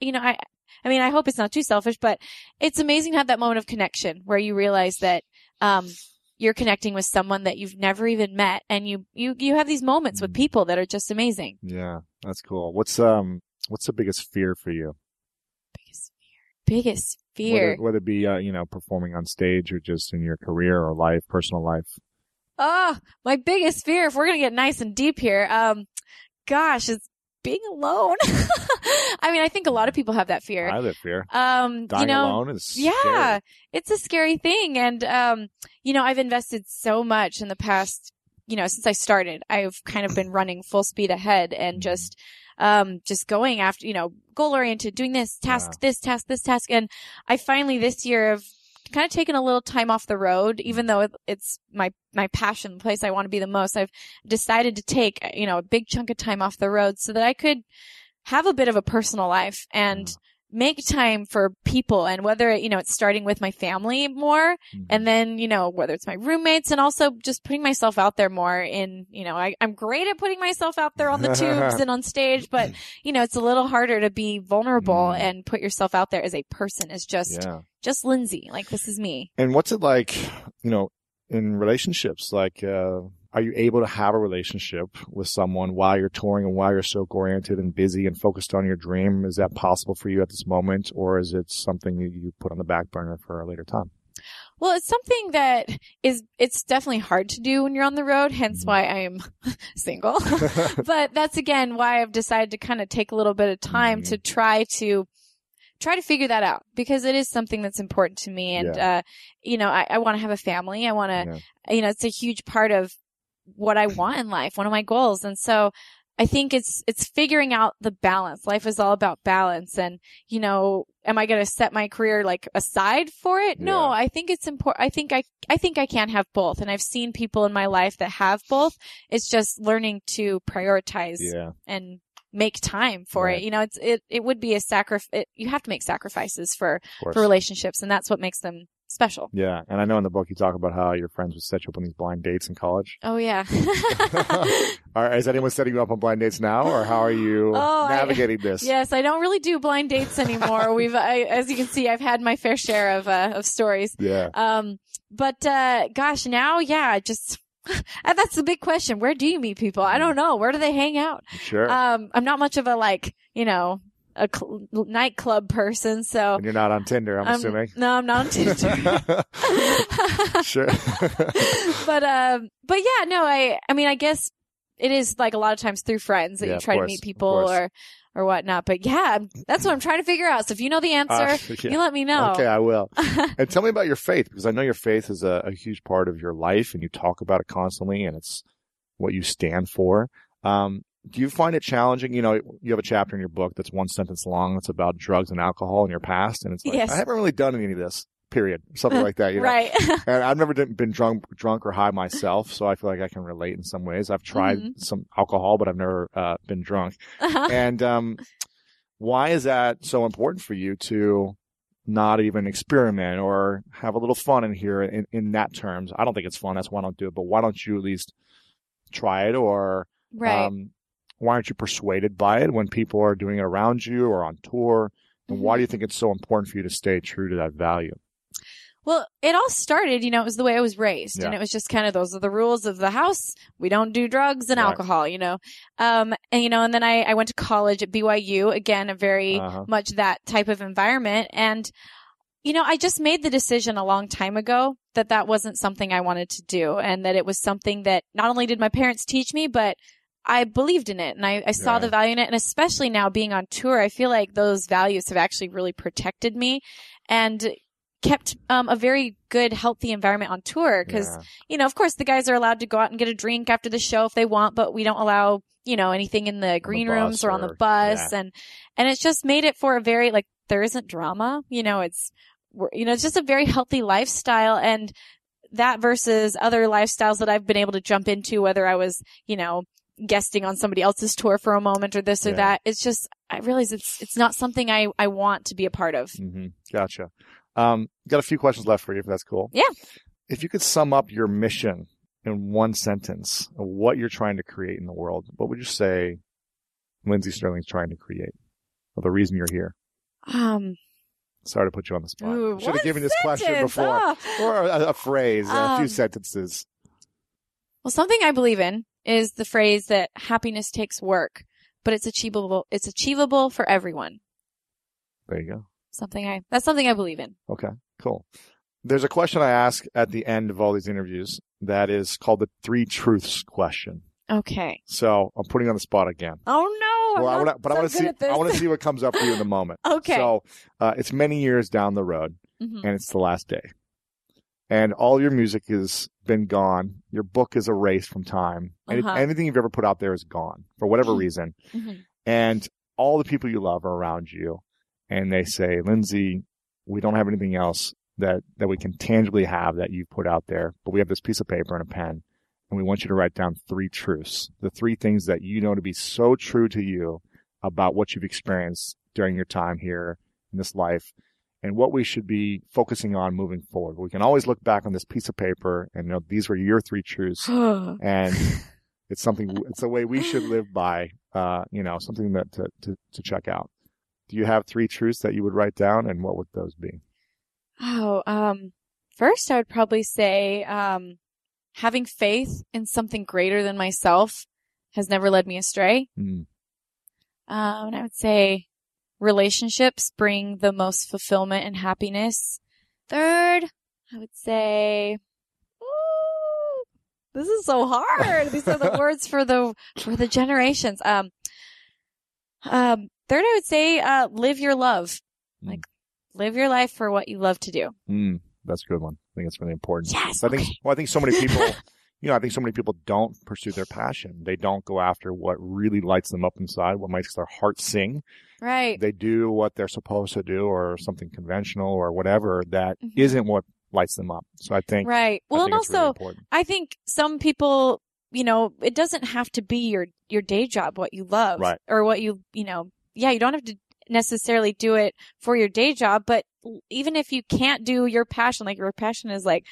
you know I I mean I hope it's not too selfish but it's amazing to have that moment of connection where you realize that um you're connecting with someone that you've never even met and you you you have these moments with Mhm. people that are just amazing Yeah, that's cool. What's um what's the biggest fear for you? biggest fear biggest fear Whether, whether it be uh, you know performing on stage or just in your career or life, personal life. Oh, my biggest fear, if we're going to get nice and deep here, um, gosh, is being alone. I mean, I think a lot of people have that fear. I live fear. Um, Dying you know, alone is yeah, scary. it's a scary thing. And, um, you know, I've invested so much in the past, you know, since I started, I've kind of been running full speed ahead and just, um, just going after, you know, goal oriented, doing this task, Yeah. this task, this task. And I finally this year have kind of taken a little time off the road, even though it, it's my, my passion, the place I want to be the most. I've decided to take, you know, a big chunk of time off the road so that I could have a bit of a personal life and Mm. Make time for people and whether it, you know, it's starting with my family more Mhm. and then, you know, whether it's my roommates and also just putting myself out there more in, you know, I, I'm great at putting myself out there on the tubes and on stage, but, you know, it's a little harder to be vulnerable Mm. and put yourself out there as a person as just, yeah. just Lindsey. Like, this is me. And what's it like, you know, in relationships? Like, uh, are you able to have a relationship with someone while you're touring and while you're so oriented and busy and focused on your dream? Is that possible for you at this moment, or is it something that you put on the back burner for a later time? Well, it's something that is, it's definitely hard to do when you're on the road, hence Mm-hmm. why I'm single. but that's again why I've decided to kind of take a little bit of time Mm-hmm. to try to, try to figure that out because it is something that's important to me. And, Yeah. uh, you know, I, I want to have a family. I want to, you know, it's a huge part of what I want in life, one of my goals. And so I think it's, it's figuring out the balance. Life is all about balance. And, you know, am I going to set my career like aside for it? No, I think it's important. I think I, I think I can have both. And I've seen people in my life that have both. It's just learning to prioritize Yeah. and make time for Right. it. You know, it's, it, it would be a sacrifice. You have to make sacrifices for, for relationships. And that's what makes them special. Yeah, and I know in the book you talk about how your friends would set you up on these blind dates in college. Oh yeah. Are, is anyone setting you up on blind dates now, or how are you Oh, I- navigating this? Yes, I don't really do blind dates anymore. We've, I, as you can see, I've had my fair share of uh, of stories. Yeah. Um, but uh, gosh, now, yeah, just that's the big question. Where do you meet people? I don't know. Where do they hang out? Sure. Um, I'm not much of a like, you know, a cl- nightclub person, so and you're not on Tinder, I'm I'm- assuming. No, I'm not on Tinder. sure. but um, but yeah, no, I, I mean, I guess it is like a lot of times through friends that Yeah, you try course, to meet people or or whatnot. But yeah, that's what I'm trying to figure out. So if you know the answer, Uh, yeah. you let me know. Okay, I will. and tell me about your faith, because I know your faith is a, a huge part of your life, and you talk about it constantly, and it's what you stand for. Um, do you find it challenging? You know, you have a chapter in your book that's one sentence long. That's about drugs and alcohol in your past, and it's like Yes. I haven't really done any of this. Period. Something like that. You know? Right. and I've never been drunk, drunk or high myself, so I feel like I can relate in some ways. I've tried Mhm. some alcohol, but I've never uh, been drunk. and um, why is that so important for you to not even experiment or have a little fun in here in, in that terms? I don't think it's fun. That's why I don't do it. But why don't you at least try it or Right. um, why aren't you persuaded by it when people are doing it around you or on tour? And Mm-hmm. why do you think it's so important for you to stay true to that value? Well, it all started, you know, it was the way I was raised. And it was just kind of those are the rules of the house. We don't do drugs and Right. alcohol, you know. Um, and, you know, and then I, I went to college at BYU, again, a very Uh-huh. much that type of environment. And, you know, I just made the decision a long time ago that that wasn't something I wanted to do and that it was something that not only did my parents teach me, but I believed in it and I, I saw Yeah. the value in it. And especially now being on tour, I feel like those values have actually really protected me and kept um, a very good, healthy environment on tour. Cause, Yeah. you know, of course the guys are allowed to go out and get a drink after the show if they want, but we don't allow, you know, anything in the green bus rooms or on the bus. yeah. And, and it's just made it for a very, like, there isn't drama. You know, it's, you know, it's just a very healthy lifestyle. And that versus other lifestyles that I've been able to jump into, whether I was, you know, guesting on somebody else's tour for a moment or this or Yeah. that. It's just, I realize it's, it's not something I, I want to be a part of. hmm Gotcha. Um, got a few questions left for you, if that's cool. Yeah. If you could sum up your mission in one sentence of what you're trying to create in the world, what would you say Lindsey Stirling's trying to create? Or the reason you're here? Um, Sorry to put you on the spot. Ooh, Should have given this question before. Ah. Or a, a phrase, a few Um, sentences. Well, something I believe in is the phrase that happiness takes work, but it's achievable. It's achievable for everyone. There you go. Something I, that's something I believe in. Okay, cool. There's a question I ask at the end of all these interviews that is called the three truths question. Okay. So I'm putting you on the spot again. Oh no. well, I I'm want to, not but I want to see. I want to see what comes up for you in the moment. Okay. So uh, it's many years down the road, Mhm. and it's the last day, and all your music has been gone. Your book is erased from time. Any- Uh-huh. Anything you've ever put out there is gone for whatever reason, Mhm. and all the people you love are around you, and they say, "Lindsey, we don't have anything else that that we can tangibly have that you've put out there, but we have this piece of paper and a pen." And we want you to write down three truths, the three things that you know to be so true to you about what you've experienced during your time here in this life and what we should be focusing on moving forward. We can always look back on this piece of paper and know these were your three truths and it's something, it's a way we should live by, uh, you know, something that to, to, to check out. Do you have three truths that you would write down and what would those be? Oh, um, first I would probably say, um, having faith in something greater than myself has never led me astray. Mm. Um, and I would say relationships bring the most fulfillment and happiness. Third, I would say, Ooh, this is so hard. These are the words for the for the generations. Um, um, third, I would say, uh, live your love. Like, live your life for what you love to do. Mm, that's a good one. I think it's really important. Yes. I think. Well, I think so many people. you know, I think so many people don't pursue their passion. They don't go after what really lights them up inside, what makes their heart sing. Right. They do what they're supposed to do, or something conventional, or whatever that Mhm. not what lights them up. So I think. Right. Well, think and it's really also. I think some people, you know, it doesn't have to be your your day job what you love, Right. Or what you, you know, yeah, you don't have to necessarily do it for your day job, but even if you can't do your passion, like your passion is like,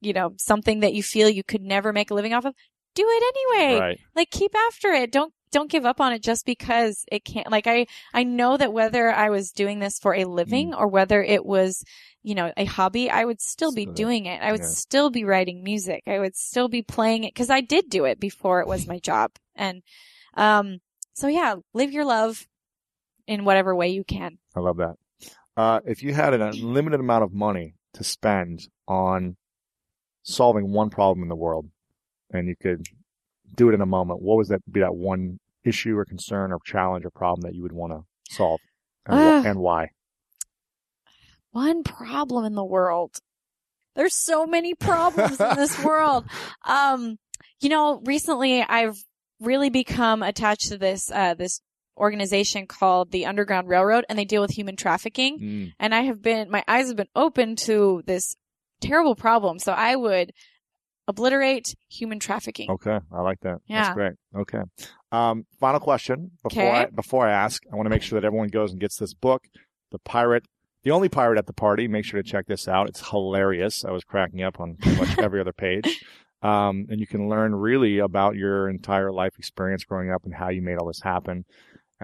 you know, something that you feel you could never make a living off of, do it anyway. Right. Like keep after it. Don't don't give up on it just because it can't like I I know that whether I was doing this for a living Mm. or whether it was, you know, a hobby, I would still be doing it. I would yeah. still be writing music. I would still be playing it cuz I did do it before it was my job. And um so yeah, live your love in whatever way you can. I love that. Uh, if you had an unlimited amount of money to spend on solving one problem in the world, and you could do it in a moment, what was that be that one issue or concern or challenge or problem that you would want to solve, and, wh- Ah. and why? one problem in the world. There's so many problems in this world. Um, you know, recently I've really become attached to this, uh, this organization called the Underground Railroad and they deal with human trafficking. Mm. And I have been, my eyes have been open to this terrible problem. So I would obliterate human trafficking. Okay, I like that. Yeah. That's great. Okay. Um, final question before Okay. I, before I ask, I want to make sure that everyone goes and gets this book, The Pirate, the only pirate at the party. Make sure to check this out. It's hilarious. I was cracking up on pretty much every other page. Um, and you can learn really about your entire life experience growing up and how you made all this happen.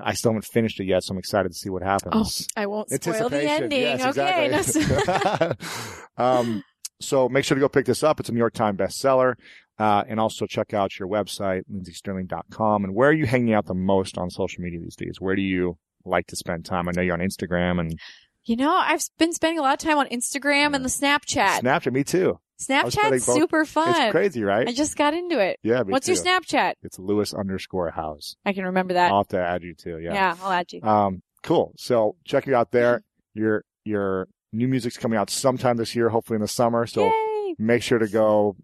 I still haven't finished it yet, so I'm excited to see what happens. Oh, I won't spoil the ending. Yes, okay. exactly. um, so make sure to go pick this up. It's a New York Times bestseller. Uh, and also check out your website, lindseystirling.com. And where are you hanging out the most on social media these days? Where do you like to spend time? I know you're on Instagram and You know, I've been spending a lot of time on Instagram and the Snapchat. Snapchat. Me too. I was spending Snapchat's super fun. It's crazy, right? I just got into it. Yeah, me What's too. your Snapchat? It's Lewis underscore Howes. I can remember that. I'll have to add you too. Yeah. Yeah, I'll add you. Um, cool. So check you out there. Your, your new music's coming out sometime this year, hopefully in the summer. So Yay. make sure to go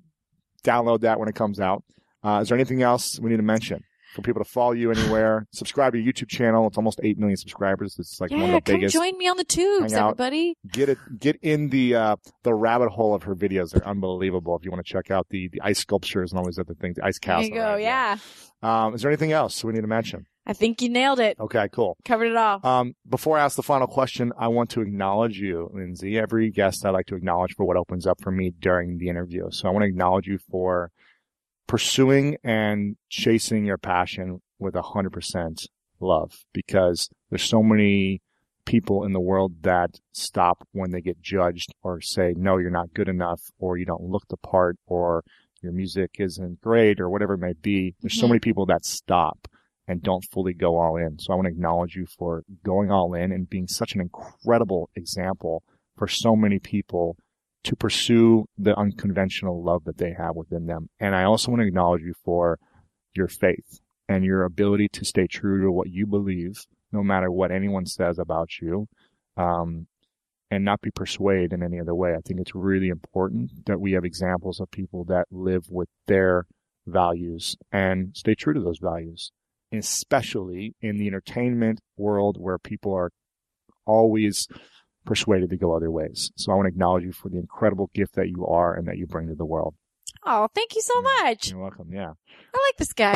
download that when it comes out. Uh, is there anything else we need to mention for people to follow you anywhere? Subscribe to your YouTube channel. It's almost 8 million subscribers. It's like one of the come biggest. join me on the tubes, Hang out. everybody. Get it, get in the, uh, the rabbit hole of her videos. They're unbelievable. If you want to check out the, the ice sculptures and all these other things, the ice castle. There you go. right? Yeah. Um, is there anything else we need to mention? I think you nailed it. Okay, cool. Covered it all. Um, before I ask the final question, I want to acknowledge you, Lindsey. Every guest I like to acknowledge for what opens up for me during the interview. So I want to acknowledge you for pursuing and chasing your passion with a hundred percent love because there's so many people in the world that stop when they get judged or say, no, you're not good enough or you don't look the part or your music isn't great or whatever it may be. There's so Mhm. many people that stop and don't fully go all in. So I want to acknowledge you for going all in and being such an incredible example for so many people to pursue the unconventional love that they have within them. And I also want to acknowledge you for your faith and your ability to stay true to what you believe, no matter what anyone says about you. Um, and not be persuaded in any other way. I think it's really important that we have examples of people that live with their values and stay true to those values especially in the entertainment world where people are always persuaded to go other ways. So I want to acknowledge you for the incredible gift that you are and that you bring to the world. Oh, thank you so much. You're welcome. Yeah. I like this guy.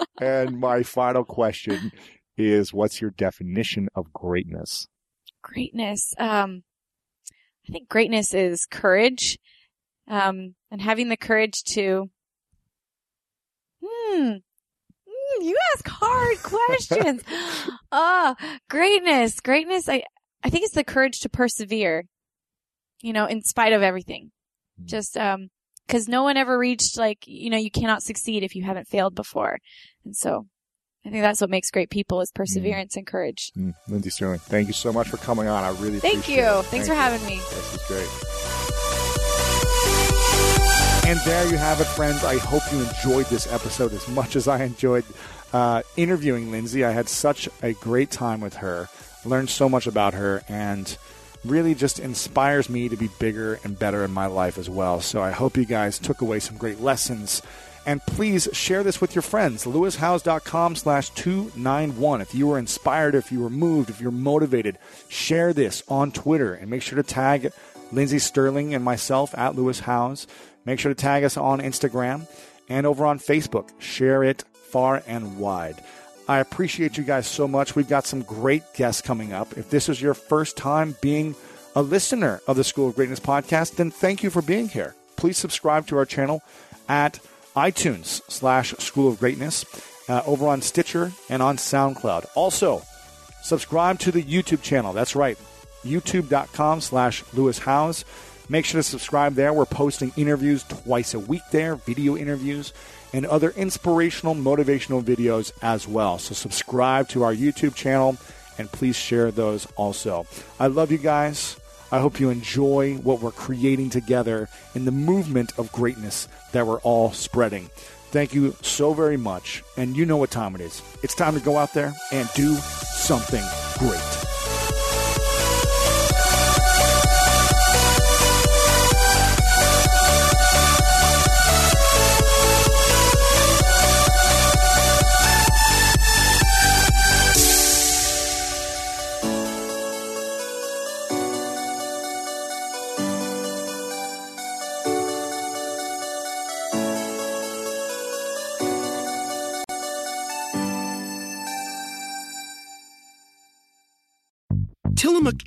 and my final question is what's your definition of greatness? greatness. Um, I think greatness is courage. Um, and having the courage to, hmm, Hmm, you ask hard questions. Ah, greatness, greatness. I, I think it's the courage to persevere, you know, in spite of everything. Just, um, cause no one ever reached like, you know, you cannot succeed if you haven't failed before. And so I think that's what makes great people is perseverance and courage. Mm, Lindsey Stirling, thank you so much for coming on. I really Thank you. it. Thanks Thank for you. having me. This is great. And there you have it, friends. I hope you enjoyed this episode as much as I enjoyed uh, interviewing Lindsey. I had such a great time with her, learned so much about her, and really just inspires me to be bigger and better in my life as well. So I hope you guys took away some great lessons. And please share this with your friends. LewisHowes.com slash 291. If you were inspired, if you were moved, if you're motivated, share this on Twitter and make sure to tag Lindsey Stirling and myself at Lewis Howes. Make sure to tag us on Instagram and over on Facebook. Share it far and wide. I appreciate you guys so much. We've got some great guests coming up. If this is your first time being a listener of the School of Greatness podcast, then thank you for being here. Please subscribe to our channel at iTunes slash School of Greatness, uh, over on Stitcher and on SoundCloud. Also, subscribe to the YouTube channel. That's right, youtube.com slash Lewis Howes. Make sure to subscribe there. We're posting interviews twice a week there, video interviews, and other inspirational, motivational videos as well. So subscribe to our YouTube channel and please share those also. I love you guys. I hope you enjoy what we're creating together in the movement of greatness that we're all spreading. Thank you so very much. And you know what time it is. It's time to go out there and do something great.